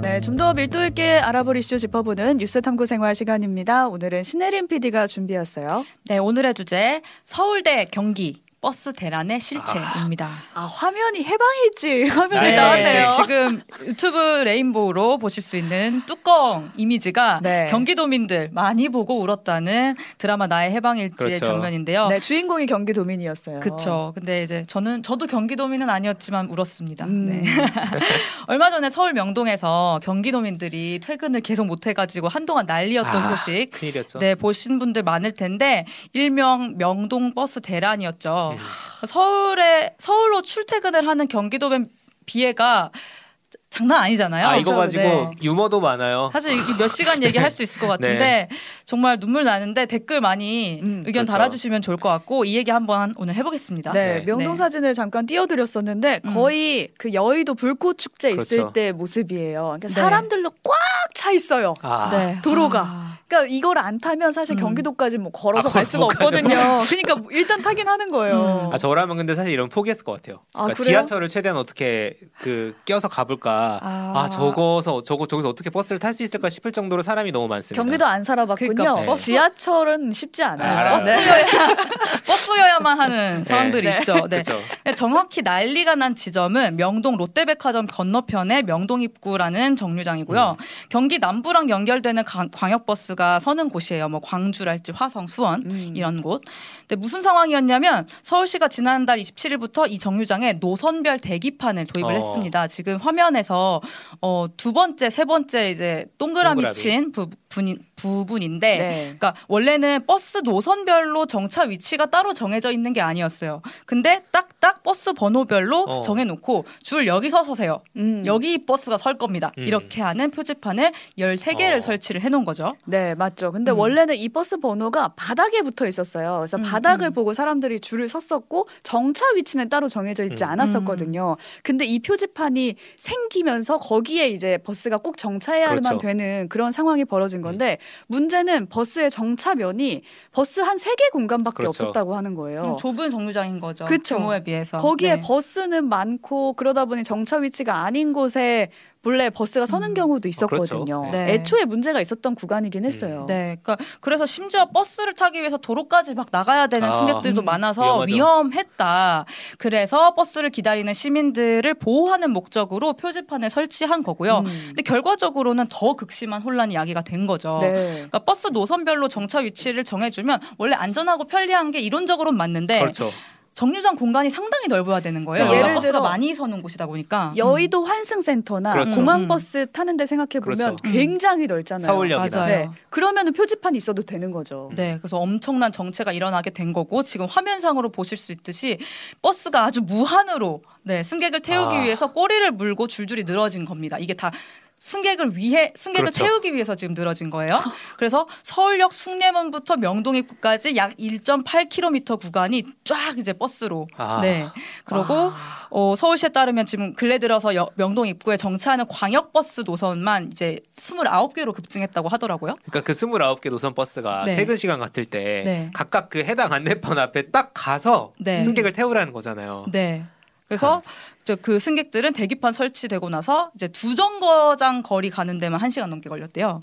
네, 좀 더 밀도 있게 알아볼 이슈 짚어보는 뉴스 탐구 생활 시간입니다. 오늘은 신혜림 PD가 준비했어요. 네, 오늘의 주제 서울대 경기 버스 대란의 실체입니다. 아, 화면이 해방일지 화면이 네, 나왔네요. 지금 유튜브 레인보우로 보실 수 있는 뚜껑 이미지가 네. 경기도민들 많이 보고 울었다는 드라마 나의 해방일지의 그렇죠. 장면인데요. 네, 주인공이 경기도민이었어요. 그쵸. 근데 이제 저는 저도 경기도민은 아니었지만 울었습니다. 음. 네. 얼마 전에 서울 명동에서 경기도민들이 퇴근을 계속 못 해가지고 한동안 난리였던 아, 소식. 큰일이었죠. 네, 보신 분들 많을 텐데 일명 명동 버스 대란이었죠. 음. 서울에 서울로 출퇴근을 하는 경기도민 비애가 장난 아니잖아요. 아 이거. 가지고 네. 유머도 많아요. 사실 이게 몇 시간 얘기할 수 있을 것 같은데 정말 눈물 나는데 댓글 많이 음, 의견 그렇죠. 달아주시면 좋을 것 같고 이 얘기 한번 오늘 해보겠습니다. 네, 네. 명동 네. 사진을 잠깐 띄워드렸었는데 음. 거의 그 여의도 불꽃 축제 있을 그렇죠. 때 모습이에요. 그러니까 네. 사람들로 꽉 차 있어요. 아, 네. 도로가. 아. 그러니까 이걸 안 타면 사실 음. 경기도까지 뭐 걸어서 아, 갈 수가. 없거든요. 그러니까 일단 타긴 하는 거예요. 음. 아 저라면 근데 사실 이런 포기했을 것 같아요. 아, 그러니까 그래요? 지하철을 최대한 어떻게 그 껴서 가볼까. 아. 아, 저거서 저거 저기서 어떻게 버스를 탈 수 있을까 싶을 정도로 사람이 너무 많습니다. 경기도 안 살아봤군요. 그러니까 버스- 지하철은 쉽지 않아요. 아, 알아요. 네. 버스여야 버스여야만 하는 네. 상황들이 네. 있죠. 네. 그렇죠. 네, 정확히 난리가 난 지점은 명동 롯데백화점 건너편의 명동 입구라는 정류장이고요. 음. 경기 남부랑 연결되는 강- 광역버스 가 서는 곳이에요. 뭐 광주랄지 화성, 수원 음. 이런 곳. 근데 무슨 상황이었냐면 서울시가 지난달 27일부터 이 정류장에 노선별 대기판을 도입을 어. 했습니다. 지금 화면에서 어, 두 번째, 세 번째 이제 동그라미 동그라미. 친 부, 분인, 부분인데 네. 그러니까 원래는 버스 노선별로 정차 위치가 따로 정해져 있는 게 아니었어요. 근데 딱딱 버스 번호별로 어. 정해놓고 줄 여기서 서세요. 음. 여기 버스가 설 겁니다. 음. 이렇게 하는 표지판을 13개를 어. 설치를 해놓은 거죠. 네, 맞죠. 근데 음. 원래는 이 버스 번호가 바닥에 붙어 있었어요. 그래서 음, 바닥을 음. 보고 사람들이 줄을 섰었고 정차 위치는 따로 정해져 있지 음. 않았었거든요. 근데 이 표지판이 생기면서 거기에 이제 버스가 꼭 정차해야만 그렇죠. 되는 그런 상황이 벌어진 건데 문제는 버스의 정차면이 버스 한 세 개 공간밖에 그렇죠. 없었다고 하는 거예요. 음, 좁은 정류장인 거죠. 그쵸. 규모에 비해서. 거기에 네. 버스는 많고 그러다 보니 정차 위치가 아닌 곳에 본래 버스가 서는 음. 경우도 그렇죠. 있었거든요. 네. 애초에 문제가 있었던 구간이긴 했어요. 네, 그러니까 그래서 심지어 버스를 타기 위해서 도로까지 막 나가야 되는 아, 승객들도 음, 많아서 위험하죠. 위험했다. 그래서 버스를 기다리는 시민들을 보호하는 목적으로 표지판을 설치한 거고요. 음. 근데 결과적으로는 더 극심한 혼란이 야기가 된 거죠. 네. 그러니까 버스 노선별로 정차 위치를 정해주면 원래 안전하고 편리한 게 이론적으로는 맞는데 그렇죠. 정류장 공간이 상당히 넓어야 되는 거예요. 얘가 예를 버스가 들어 많이 서는 곳이다 보니까. 여의도 환승센터나 그렇죠. 공항버스 타는데 생각해 보면 그렇죠. 굉장히 넓잖아요. 서울역이나. 맞아요. 네. 그러면은 표지판이 있어도 되는 거죠. 네, 그래서 엄청난 정체가 일어나게 된 거고 지금 화면상으로 보실 수 있듯이 버스가 아주 무한으로 네, 승객을 태우기 아. 위해서 꼬리를 물고 줄줄이 늘어진 겁니다. 이게 다 승객을 위해 승객을 그렇죠. 태우기 위해서 지금 늘어진 거예요. 그래서 서울역 숭례문부터 명동 입구까지 약 1.8km 구간이 쫙 이제 버스로 아. 네. 그리고 어, 서울시에 따르면 지금 근래 들어서 여- 명동 입구에 정차하는 광역 버스 노선만 이제 29개로 급증했다고 하더라고요. 그러니까 그 29개 노선 버스가 네. 퇴근 시간 같을 때 네. 각각 그 해당 안내판 앞에 딱 가서 네. 승객을 태우라는 거잖아요. 네. 그래서 이제 그 승객들은 대기판 설치되고 나서 이제 두 정거장 거리 가는 데만 한 시간 넘게 걸렸대요.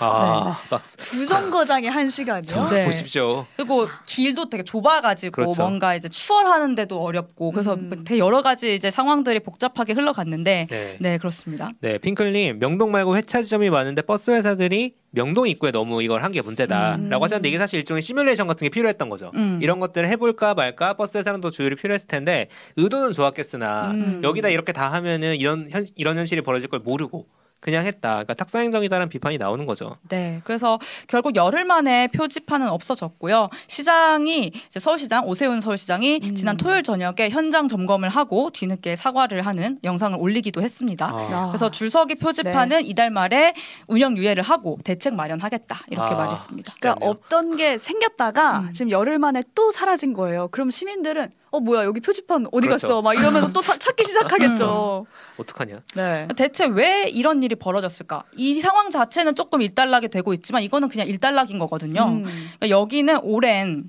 아, 막두 정거장에 한 시간이요. 저 네. 보십시오. 그리고 길도 되게 좁아가지고 그렇죠. 뭔가 이제 추월하는데도 어렵고 그래서 음. 되게 여러 가지 이제 상황들이 복잡하게 흘러갔는데 네. 네 그렇습니다. 네, 핑클님 명동 말고 회차 지점이 많은데 버스 회사들이 명동 입구에 너무 이걸 한 게 문제다라고 음. 하셨는데 이게 사실 일종의 시뮬레이션 같은 게 필요했던 거죠. 음. 이런 것들을 해볼까 말까 버스 회사는 더 조율이 필요했을 텐데 의도는 좋았겠으나 음. 여기다 이렇게 다 하면은 이런 현, 이런 현실이 벌어질 걸 모르고 그냥 했다. 그러니까 탁상 행정이다라는 비판이 나오는 거죠. 네, 그래서 결국 열흘 만에 표지판은 없어졌고요. 시장이 이제 서울시장 오세훈 서울시장이 음. 지난 토요일 저녁에 현장 점검을 하고 뒤늦게 사과를 하는 영상을 올리기도 했습니다. 아. 아. 그래서 줄서기 표지판은 이달 말에 운영 유예를 하고 대책 마련하겠다 이렇게 아. 말했습니다. 그러니까. 없던 게 생겼다가 음. 지금 열흘 만에 또 사라진 거예요. 그럼 시민들은 어 뭐야 여기 표지판 어디 그렇죠. 갔어? 막 이러면서 또 사- 찾기 시작하겠죠. 어떡하냐? 네. 대체 왜 이런 일이 벌어졌을까? 이 상황 자체는 조금 일단락이 되고 있지만 이거는 그냥 일단락인 거거든요. 음. 그러니까 여기는 오랜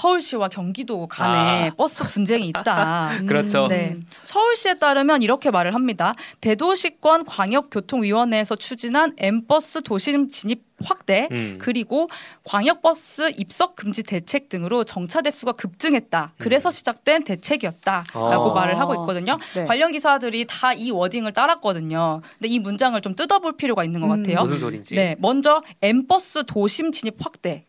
서울시와 경기도 간에 아. 버스 분쟁이 있다. 그렇죠. 네. 서울시에 따르면 이렇게 말을 합니다. 대도시권 광역교통위원회에서 추진한 M버스 도심 진입 확대 음. 그리고 광역버스 입석 금지 대책 등으로 정차 대수가 급증했다. 그래서 시작된 대책이었다라고 어. 말을 하고 있거든요. 네. 관련 기사들이 다 이 wording을 따랐거든요. 근데 이 문장을 좀 뜯어볼 필요가 있는 것 음. 같아요. 무슨 소린지. 네, 먼저 M버스 도심 진입 확대.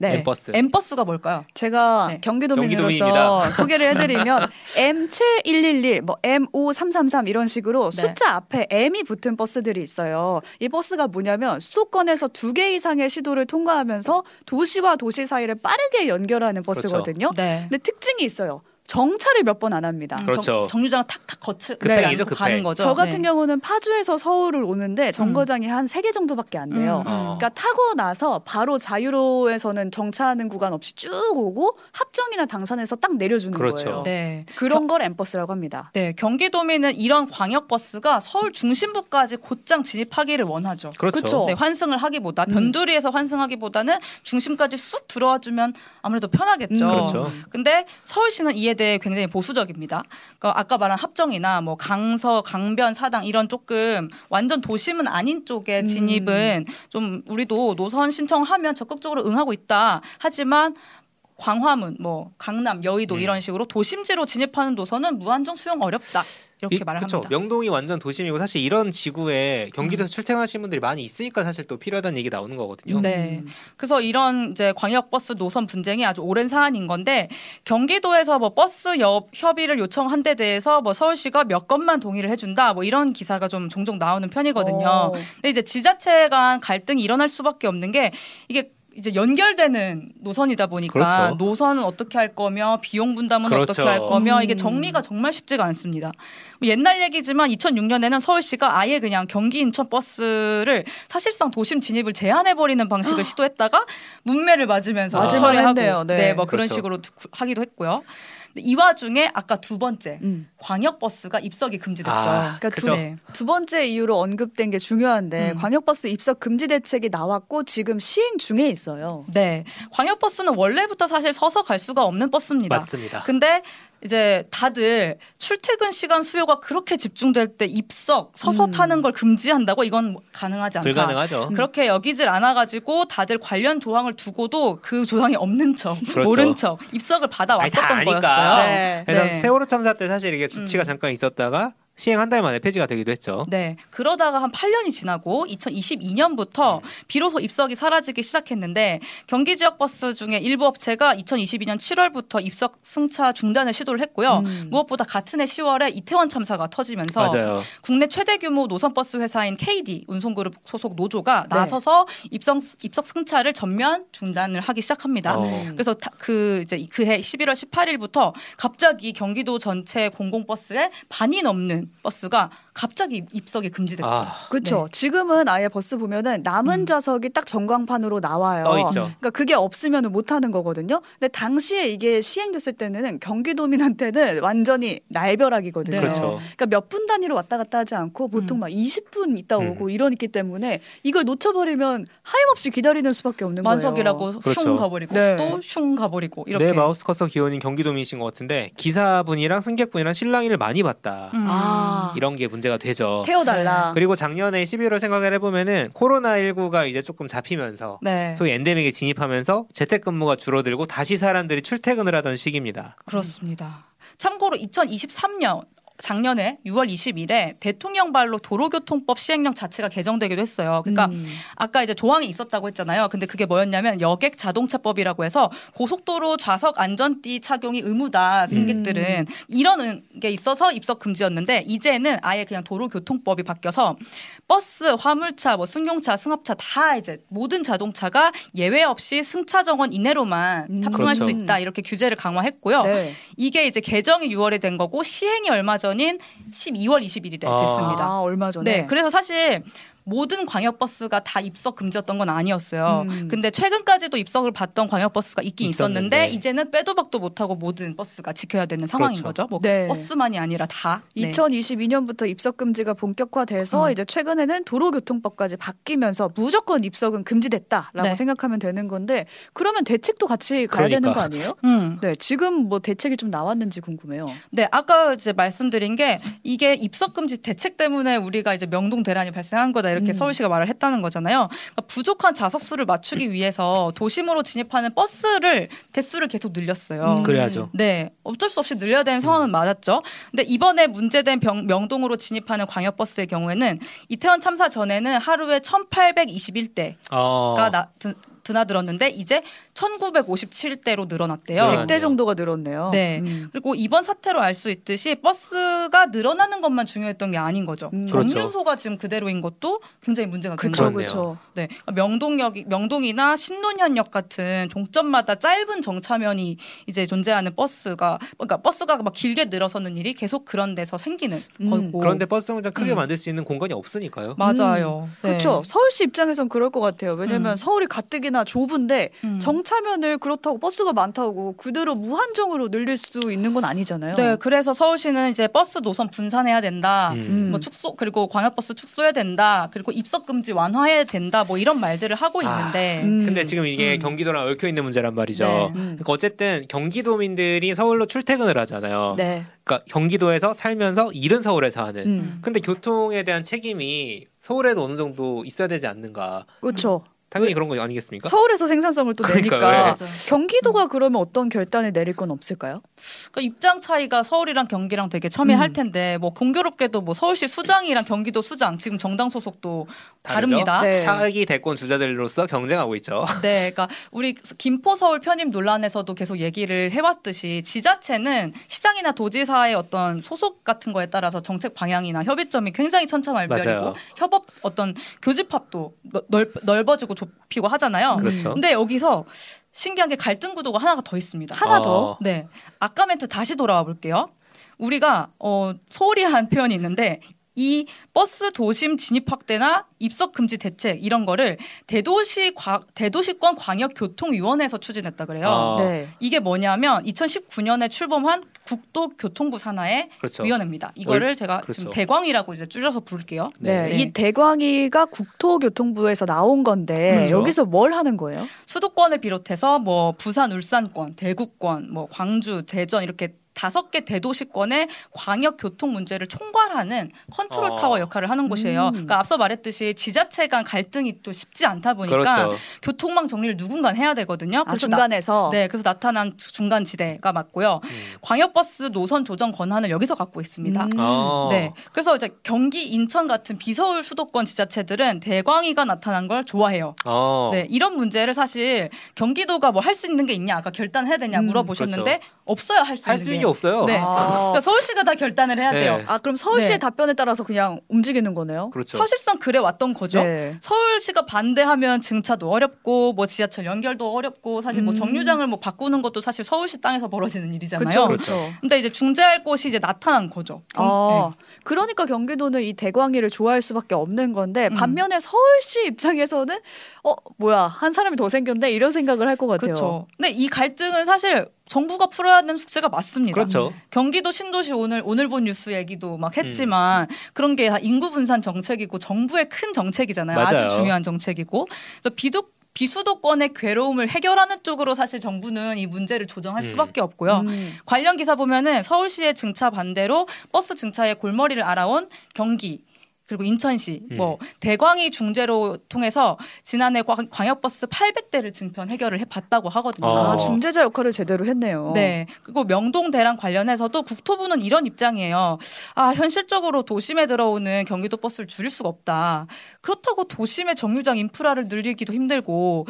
네. M버스. M버스가 뭘까요? 제가 네. 경기도민으로서. 소개를 해드리면 M7111, 뭐 M5333 이런 식으로 네. 숫자 앞에 M이 붙은 버스들이 있어요. 이 버스가 뭐냐면 수도권에서 두 개 이상의 시도를 통과하면서 도시와 도시 사이를 빠르게 연결하는 그렇죠. 버스거든요. 네. 근데 특징이 있어요. 정차를 몇 번 안 합니다. 음, 그렇죠. 정, 정류장을 탁탁 거치 급행이죠, 고 급행. 가는 거죠. 저 같은 네. 음. 경우는 파주에서 서울을 오는데 정거장이 한세 개 정도밖에 안 돼요. 음, 음. 어. 그러니까 타고 나서 바로 자유로에서는 정차하는 구간 없이 쭉 오고 합정이나 당산에서 딱 내려주는 그렇죠. 거예요. 네. 그런 걸 엠버스라고 합니다. 네, 경기도민은 이런 광역버스가 서울 중심부까지 곧장 진입하기를 원하죠. 그렇죠. 그쵸. 네, 환승을 하기보다 음. 변두리에서 환승하기보다는 중심까지 쑥 들어와 주면 아무래도 편하겠죠. 음, 그렇죠. 근데 서울시는 이에 대해 굉장히 보수적입니다. 그러니까 아까 말한 합정이나 뭐 강서, 강변, 사당 이런 조금 완전 도심은 아닌 쪽의 음. 진입은 좀 우리도 노선 신청하면 적극적으로 응하고 있다. 하지만 광화문, 뭐 강남, 여의도 음. 이런 식으로 도심지로 진입하는 노선은 무한정 수용 어렵다. 이렇게 이- 말을 그쵸. 합니다. 명동이 완전 도심이고 사실 이런 지구에 경기도에서 음. 출퇴근하시는 분들이 많이 있으니까 사실 또 필요하다는 얘기 나오는 거거든요. 네. 그래서 이런 이제 광역버스 노선 분쟁이 아주 오랜 사안인 건데 경기도에서 뭐 버스 협, 협의를 요청한 데 대해서 뭐 서울시가 몇 건만 동의를 해준다 뭐 이런 기사가 좀 종종 나오는 편이거든요. 어. 근데 이제 지자체 간 갈등이 일어날 수밖에 없는 게 이게 이제 연결되는 노선이다 보니까 그렇죠. 노선은 어떻게 할 거며 비용 분담은 그렇죠. 어떻게 할 거며 이게 음. 정리가 정말 쉽지가 않습니다. 뭐 옛날 얘기지만 2006년에는 서울시가 아예 그냥 경기 인천 버스를 사실상 도심 진입을 제한해 버리는 방식을 시도했다가 문매를 맞으면서 만했네요. 네. 네, 뭐 그런 그렇죠. 식으로 두- 하기도 했고요. 근데 이 와중에 아까 두 번째 음. 광역버스가 입석이 금지됐죠. 아, 그러니까 그죠. 네. 두 번째 이유로 언급된 게 중요한데 음. 광역버스 입석 금지 대책이 나왔고 지금 시행 중에 있어요. 네. 광역버스는 원래부터 사실 서서 갈 수가 없는 버스입니다. 맞습니다. 근데 이제 다들 출퇴근 시간 수요가 그렇게 집중될 때 입석 서서 음. 타는 걸 금지한다고 이건 뭐 가능하지 않다. 불가능하죠. 그렇게 여기질 않아가지고 다들 관련 조항을 두고도 그 조항이 없는 척, 그렇죠. 모른 척 입석을 받아 왔었던. 거였어요. 네. 그래서 네. 세월호 참사 때 사실 이게 조치가 음. 잠깐 있었다가 시행 한 달 만에 폐지가 되기도 했죠. 네. 그러다가 한 8년이 지나고 2022년부터 비로소 입석이 사라지기 시작했는데 경기 지역 버스 중에 일부 업체가 2022년 7월부터 입석 승차 중단을 시도를 했고요. 음. 무엇보다 같은 해 10월에 이태원 참사가 터지면서 맞아요. 국내 최대 규모 노선 버스 회사인 KD 운송그룹 소속 노조가 네. 나서서 입성 입석 승차를 전면 중단을 하기 시작합니다. 어. 그래서 다- 그 이제 그해 11월 18일부터 갑자기 경기도 전체 공공 버스에 반이 넘는 버스가 갑자기 입석이 금지됐죠. 아, 그렇죠. 지금은 아예 버스 보면은 남은 음. 좌석이 딱 전광판으로 나와요. 떠 있죠. 그러니까 그게 없으면 못 하는 거거든요. 근데 당시에 이게 시행됐을 때는 경기도민한테는 완전히 날벼락이거든요. 네. 그렇죠. 그러니까 몇 분 단위로 왔다 갔다 하지 않고 보통 음. 막 20분 있다 음. 오고 이러기 때문에 이걸 놓쳐버리면 하염없이 기다리는 수밖에 없는 거예요. 만석이라고 그렇죠. 슝 가버리고 네. 또 슝 가버리고 이렇게. 내 마우스 커서 기원인 경기도민이신 것 같은데 기사분이랑 승객분이랑 실랑이를 많이 봤다. 음. 아. 이런 게 문제 가 되죠. 태워달라. 그리고 작년에 11월 생각을 해보면은 코로나19가 이제 조금 잡히면서 네. 소위 엔데믹에 진입하면서 재택근무가 줄어들고 다시 사람들이 출퇴근을 하던 시기입니다. 그렇습니다. 참고로 2023년 작년에 6월 20일에 대통령 발로 도로교통법 시행령 자체가 개정되기도 했어요. 그러니까 음. 아까 이제 조항이 있었다고 했잖아요. 근데 그게 뭐였냐면 여객 자동차법이라고 해서 고속도로 좌석 안전띠 착용이 의무다 승객들은 이런 게 있어서 입석 금지였는데 이제는 아예 그냥 도로교통법이 바뀌어서 버스, 화물차, 뭐 승용차, 승합차 다 이제 모든 자동차가 예외 없이 승차 정원 이내로만 음. 탑승할 수 그렇죠. 있다 이렇게 규제를 강화했고요. 네. 이게 이제 개정이 6월에 된 거고 시행이 얼마 전인 12월 21일에 아. 됐습니다. 아, 얼마 전에. 네, 그래서 사실 모든 광역버스가 다 입석 금지였던 건 아니었어요. 음. 근데 최근까지도 입석을 받던 광역버스가 있긴 있었는데 있었는데. 이제는 빼도 박도 못하고 모든 버스가 지켜야 되는 상황인 그렇죠. 거죠. 뭐 네. 버스만이 아니라 다. 네. 2022년부터 입석 금지가 본격화돼서 음. 이제 최근에는 도로교통법까지 바뀌면서 무조건 입석은 금지됐다라고 네. 생각하면 되는 건데 그러면 대책도 같이 가야 되는 그러니까. 거 아니에요? 음. 네, 지금 뭐 대책이 좀 나왔는지 궁금해요. 네, 아까 이제 말씀드린 게 이게 입석 금지 대책 때문에 우리가 이제 명동 대란이 발생한 거다 이렇게 음. 서울시가 말을 했다는 거잖아요. 그러니까 부족한 좌석 수를 맞추기 위해서 도심으로 진입하는 버스를 대수를 계속 늘렸어요. 음. 그래야죠. 네, 어쩔 수 없이 늘려야 되는 상황은 맞았죠. 근데 이번에 문제된 병- 명동으로 진입하는 광역버스의 경우에는 이태원 참사 전에는 하루에 1,821대가 어. 나, 드, 드나들었는데 이제 1,957대로 늘어났대요. 네. 100대 정도가 늘었네요. 네. 음. 그리고 이번 사태로 알 수 있듯이 버스가 늘어나는 것만 중요했던 게 아닌 거죠. 음. 그렇죠. 정류소가 지금 그대로인 것도 굉장히 문제가 된 그렇죠, 거죠. 그렇죠. 네, 명동역, 명동이나 신논현역 같은 종점마다 짧은 정차면이 이제 존재하는 버스가 그러니까 버스가 막 길게 늘어서는 일이 계속 그런 데서 생기는 음. 거고. 그런데 버스 정류장 크게 음. 만들 수 있는 공간이 없으니까요. 맞아요. 네. 그렇죠. 서울시 입장에선 그럴 것 같아요. 왜냐하면 음. 서울이 가뜩이나 좁은데 음. 정 차면을 그렇다고 버스가 많다고 그대로 무한정으로 늘릴 수 있는 건 아니잖아요. 네, 그래서 서울시는 이제 버스 노선 분산해야 된다. 음. 뭐 축소 그리고 광역버스 축소해야 된다. 그리고 입석 금지 완화해야 된다. 뭐 이런 말들을 하고 아, 있는데 음. 근데 지금 이게 음. 경기도랑 얽혀 있는 문제란 말이죠. 네. 음. 그러니까 어쨌든 경기도민들이 서울로 출퇴근을 하잖아요. 네. 그러니까 경기도에서 살면서 일은 서울에서 하는. 음. 근데 교통에 대한 책임이 서울에도 어느 정도 있어야 되지 않는가. 그렇죠. 당연히 그런 거 아니겠습니까? 서울에서 생산성을 또 그러니까 내니까 왜? 맞아요. 경기도가 그러면 어떤 결단을 내릴 건 없을까요? 그러니까 입장 차이가 서울이랑 경기랑 되게 첨예할 음. 텐데 뭐 공교롭게도 뭐 서울시 수장이랑 경기도 수장 지금 정당 소속도 다르죠? 다릅니다. 네. 차기 대권 주자들로서 경쟁하고 있죠. 네, 그러니까 우리 김포 서울 편입 논란에서도 계속 얘기를 해왔듯이 지자체는 시장이나 도지사의 어떤 소속 같은 거에 따라서 정책 방향이나 협의점이 굉장히 천차만별이고 맞아요. 협업 어떤 교집합도 너- 넓, 넓어지고 좁히고 하잖아요. 그렇죠. 근데 여기서 신기한 게 갈등 구도가 하나가 더 있습니다. 하나 어. 더. 네, 아까 멘트 다시 돌아와 볼게요. 우리가 어, 소홀히 한 표현이 있는데 이 버스 도심 진입 확대나 입석 금지 대책 이런 거를 대도시 과, 대도시권 광역 교통위원회에서 추진했다 그래요. 어. 네. 이게 뭐냐면 2019년에 출범한 국도교통부 산하의 그렇죠. 위원회입니다. 이거를 제가 그렇죠. 지금 대광이라고 이제 줄여서 부를게요. 네. 네. 이 대광위가 국토교통부에서 나온 건데 그렇죠. 여기서 뭘 하는 거예요? 수도권을 비롯해서 뭐 부산, 울산권, 대구권, 뭐 광주, 대전 이렇게 다섯 개 대도시권의 광역 교통 문제를 총괄하는 컨트롤 어. 타워 역할을 하는 곳이에요. 음. 그러니까 앞서 말했듯이 지자체 간 갈등이 또 쉽지 않다 보니까 그렇죠. 교통망 정리를 누군가 해야 되거든요. 아, 그래서 나- 중간에서. 네, 그래서 나타난 중간 지대가 맞고요. 음. 광역버스 노선 조정 권한을 여기서 갖고 있습니다. 음. 어. 네. 그래서 이제 경기, 인천 같은 비서울 수도권 지자체들은 대광위가 나타난 걸 좋아해요. 어. 네. 이런 문제를 사실 경기도가 뭐 할 수 있는 게 있냐, 아까 결단해야 되냐 음, 물어보셨는데 없어요, 할 수 있는 할수 있는 게. 게 없어요. 네. 아. 그러니까 서울시가 다 결단을 해야 네. 돼요. 아, 그럼 서울시의 네. 답변에 따라서 그냥 움직이는 거네요. 그렇죠. 사실상 그래 왔던 거죠. 네. 서울시가 반대하면 증차도 어렵고 뭐 지하철 연결도 어렵고 사실 뭐 음. 정류장을 뭐 바꾸는 것도 사실 서울시 땅에서 벌어지는 일이잖아요. 그렇죠. 그렇죠. 그렇죠. 근데 이제 중재할 곳이 이제 나타난 거죠. 아, 네. 그러니까 경기도는 이 대광이를 좋아할 수밖에 없는 건데 음. 반면에 서울시 입장에서는 어 뭐야 한 사람이 더 생겼네 이런 생각을 할 것 같아요. 그렇죠. 근데 이 갈등은 사실 정부가 풀어야 하는 숙제가 맞습니다. 그렇죠. 경기도 신도시 오늘 오늘 본 뉴스 얘기도 막 했지만 그런 게다 인구 분산 정책이고 정부의 큰 정책이잖아요. 맞아요. 아주 중요한 정책이고 그래서 비도 비수도권의 괴로움을 해결하는 쪽으로 사실 정부는 이 문제를 조정할 음. 수밖에 없고요. 음. 관련 기사 보면은 서울시의 증차 반대로 버스 증차의 골머리를 알아온 경기 그리고 인천시, 음. 뭐 대광이 중재로 통해서 지난해 광- 광역버스 800대를 증편 해결을 해봤다고 하거든요. 어. 아 중재자 역할을 제대로 했네요. 네. 그리고 명동 대랑 관련해서도 국토부는 이런 입장이에요. 아, 현실적으로 도심에 들어오는 경기도 버스를 줄일 수가 없다. 그렇다고 도심의 정류장 인프라를 늘리기도 힘들고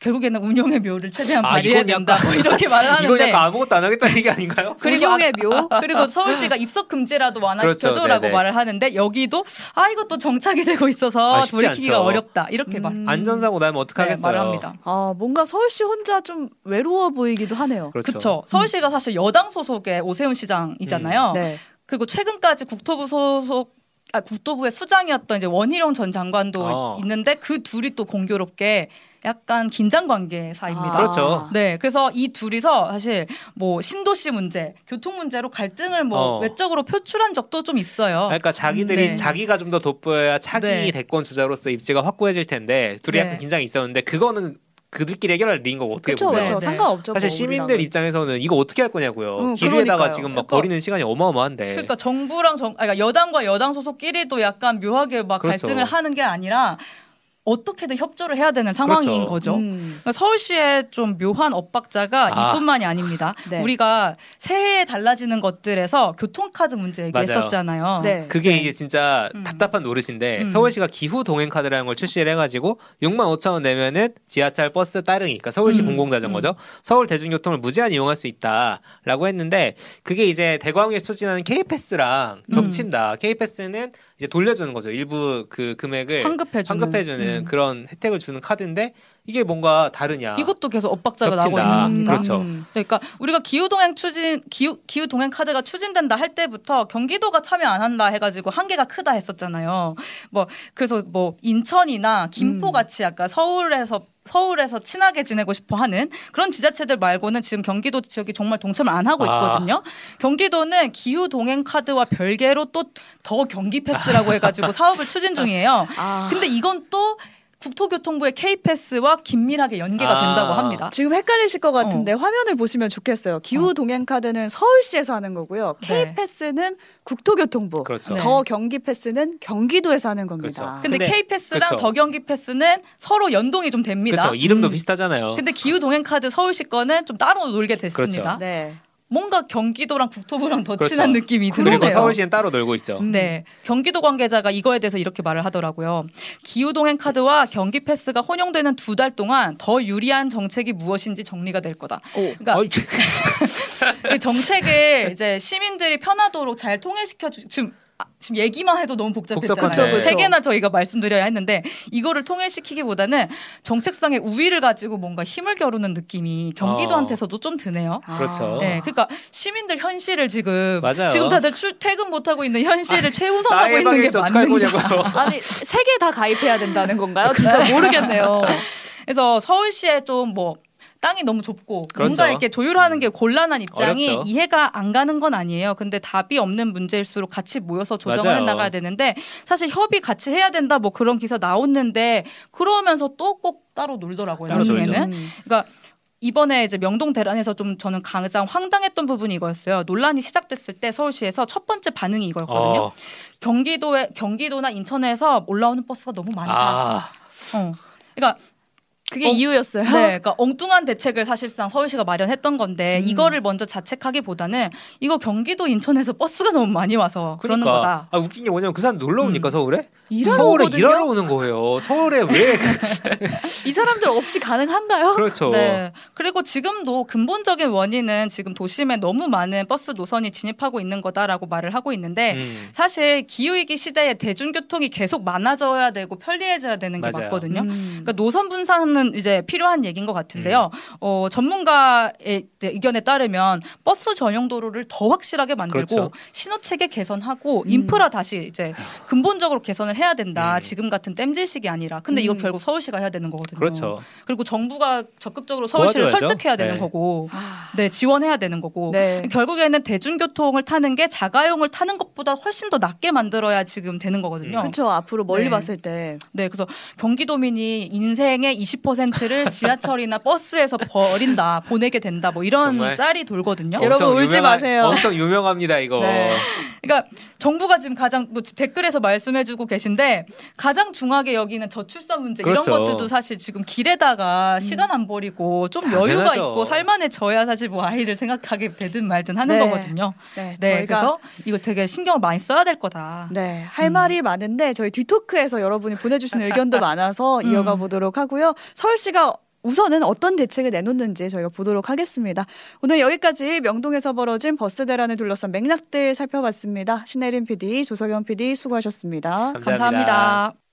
결국에는 운영의 묘를 최대한 아, 발휘해야 된다. 뭐 이렇게 말을 이건 하는데 약간 아무것도 안 하겠다는 얘기 아닌가요? 그리고 운영의 묘. 그리고 서울시가 입석 금지라도 완화시켜줘라고 그렇죠. 말을 하는데 여기도 아 이것도 정착이 되고 있어서 아, 돌이키기가 않죠. 어렵다 이렇게 말 음. 안전사고 나면 네, 어떡하겠어요. 말을 합니다. 아 뭔가 서울시 혼자 좀 외로워 보이기도 하네요. 그렇죠. 그렇죠. 서울시가 사실 여당 소속의 오세훈 시장이잖아요. 네. 그리고 최근까지 국토부 소속 아, 국토부의 수장이었던 이제 원희룡 전 장관도 어. 있는데 그 둘이 또 공교롭게 약간 긴장 관계 사이입니다. 아. 그렇죠. 네, 그래서 이 둘이서 사실 뭐 신도시 문제, 교통 문제로 갈등을 뭐 어. 외적으로 표출한 적도 좀 있어요. 그러니까 자기들이 네. 자기가 좀 더 돋보여야 차기 네. 대권 주자로서 입지가 확고해질 텐데 둘이 네. 약간 긴장이 있었는데 그거는 그들끼리 해결할 일인 거고 어떻게 그렇죠, 보면 그렇죠. 네. 상관없죠. 사실 뭐 시민들 우리랑은. 입장에서는 이거 어떻게 할 거냐고요. 응, 길 위에다가 그러니까요. 지금 막 그러니까- 버리는 시간이 어마어마한데. 그러니까 정부랑 정, 아니, 그러니까 여당과 여당 소속끼리도 약간 묘하게 막 그렇죠. 갈등을 하는 게 아니라 어떻게든 협조를 해야 되는 상황인 그렇죠. 거죠. 음. 그러니까 서울시의 좀 묘한 엇박자가 아. 이뿐만이 아닙니다. 네. 우리가 새해에 달라지는 것들에서 교통카드 문제 얘기했었잖아요. 네. 그게 네. 이게 진짜 음. 답답한 노릇인데 음. 서울시가 기후 동행 카드라는 걸 출시를 해가지고 6만 5천 원 내면은 지하철, 버스 따릉이, 그러니까 서울시 음. 공공자전거죠. 서울 대중교통을 무제한 이용할 수 있다라고 했는데 그게 이제 대광위에서 추진하는 K패스랑 음. 겹친다. K패스는 이제 돌려주는 거죠. 일부 그 금액을 환급해주는. 환급해주는 음. 그런 혜택을 주는 카드인데 이게 뭔가 다르냐? 이것도 계속 엇박자가 나오고 겹친다. 있는 겁니다. 그렇죠. 음. 그러니까 우리가 기후 동행 추진 기후 기후 동행 카드가 추진된다 할 때부터 경기도가 참여 안 한다 해 가지고 한계가 크다 했었잖아요. 뭐 그래서 뭐 인천이나 김포 음. 같이 약간 서울에서 서울에서 친하게 지내고 싶어 하는 그런 지자체들 말고는 지금 경기도 지역이 정말 동참을 안 하고 아. 있거든요. 경기도는 기후 동행 카드와 별개로 또 더 경기 패스라고 해가지고 사업을 추진 중이에요. 아. 근데 이건 또 국토교통부의 K패스와 긴밀하게 연계가 아. 된다고 합니다. 지금 헷갈리실 것 어. 같은데 화면을 보시면 좋겠어요. 기후 동행 카드는 서울시에서 하는 거고요. K 네. 패스는 국토교통부. 그렇죠. 네. 더 경기 패스는 경기도에서 하는 겁니다. 그렇죠. 근데, 근데- K패스랑 그쵸. 더 경기 패스는 서로 연동이 좀 됩니다. 그렇죠. 이름도 음. 비슷하잖아요. 근데 기후 동행 카드 서울시 거는 좀 따로 놀게 됐습니다. 그렇죠. 네. 뭔가 경기도랑 국토부랑 더 그렇죠. 친한 느낌이 그리고 드네요. 서울시는 따로 놀고 있죠. 네, 경기도 관계자가 이거에 대해서 이렇게 말을 하더라고요. 기후 동행 카드와 경기 패스가 혼용되는 두 달 동안 더 유리한 정책이 무엇인지 정리가 될 거다. 오. 그러니까 정책을 이제 시민들이 편하도록 잘 통일시켜 주 지금 아, 지금 얘기만 해도 너무 복잡했잖아요. 그쵸, 세. 개나 저희가 말씀드려야 했는데 이거를 통일시키기보다는 정책상의 우위를 가지고 뭔가 힘을 겨루는 느낌이 경기도한테서도 좀 드네요. 아. 그렇죠. 네, 그러니까 시민들 현실을 지금 맞아요. 지금 다들 출퇴근 못 하고 있는 현실을 최우선하고 나의 있는 게 맞느냐. 거냐고. 아니 세 개 다 가입해야 된다는 건가요? 진짜 모르겠네요. 그래서 서울시에 좀뭐 땅이 너무 좁고 그렇죠. 뭔가 이렇게 조율하는 게 곤란한 입장이 어렵죠. 이해가 안 가는 건 아니에요. 근데 답이 없는 문제일수록 같이 모여서 조정을. 해 나가야 되는데 사실 협의 같이 해야 된다 뭐 그런 기사 나왔는데 그러면서 또 꼭 따로 놀더라고요. 따로 나중에는. 음. 그러니까 이번에 이제 명동 대란에서 좀 저는 가장 황당했던 부분이 이거였어요. 논란이 시작됐을 때 서울시에서 첫 번째 반응이 이거였거든요. 어, 경기도에 경기도나 인천에서 올라오는 버스가 너무 많다. 아, 어. 그러니까 그게 어, 이유였어요. 네, 그러니까 엉뚱한 대책을 사실상 서울시가 마련했던 건데 음. 이거를 먼저 자책하기보다는 이거 경기도 인천에서 버스가 너무 많이 와서 그러는 그러니까. 거다. 아 웃긴 게 뭐냐면 그 사람 놀러 옵니까 음. 서울에? 일하러 서울에 오거든요. 일하러 오는 거예요. 서울에 왜 이 사람들 없이 가능한가요? 그렇죠. 네. 그리고 지금도 근본적인 원인은 지금 도심에 너무 많은 버스 노선이 진입하고 있는 거다라고 말을 하고 있는데 음. 사실 기후위기 시대에 대중교통이 계속 많아져야 되고 편리해져야 되는 게 맞아요. 맞거든요. 음. 그러니까 노선 분산은 이제 필요한 얘기인 것 같은데요. 어, 전문가의 의견에 따르면 버스 전용 도로를 더 확실하게 만들고 그렇죠. 신호 체계 개선하고 음. 인프라 다시 이제 근본적으로 개선을 해야 된다. 음. 지금 같은 땜질식이 아니라. 근데 이거 음. 결국 서울시가 해야 되는 거거든요. 그렇죠. 그리고 정부가 적극적으로 서울시를 도와줘야죠. 설득해야 되는 네. 거고, 아, 네 지원해야 되는 거고. 네. 결국에는 대중교통을 타는 게 자가용을 타는 것보다 훨씬 더 낫게 만들어야 지금 되는 거거든요. 그렇죠. 앞으로 멀리 네. 봤을 때 네, 그래서 경기도민이 인생의 20%를 지하철이나 버스에서 버린다, 보내게 된다, 뭐 이런 정말? 짤이 돌거든요. 어, 여러분 울지 유명한- 마세요. 엄청 유명합니다 이거. 네. 그러니까 정부가 지금 가장 뭐 댓글에서 말씀해주고 계신데 가장 중하게 여기는 저출산 문제 그렇죠. 이런 것들도 사실 지금 길에다가 시간 안 버리고 좀 여유가 당연하죠. 있고 살만해져야 사실 뭐 아이를 생각하게 되든 말든 하는 네. 거거든요. 네, 네, 그래서 이거 되게 신경을 많이 써야 될 거다. 네, 할 음. 말이 많은데 저희 뒤토크에서 여러분이 보내주신 의견도 많아서 음. 이어가 보도록 하고요. 서울시가 우선은 어떤 대책을 내놓는지 저희가 보도록 하겠습니다. 오늘 여기까지 명동에서 벌어진 버스 대란을 둘러싼 맥락들 살펴봤습니다. 신혜림 PD, 조석영 PD 수고하셨습니다. 감사합니다. 감사합니다.